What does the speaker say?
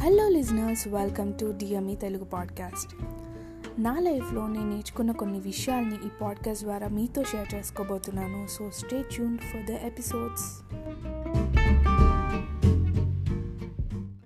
Hello listeners welcome to DME Telugu podcast నా లైఫ్లో నేను నేర్చుకున్న కొన్ని విషయాల్ని ఈ పాడ్కాస్ట్ ద్వారా మీతో షేర్ చేసుకోబోతున్నాను. So stay tune for the episodes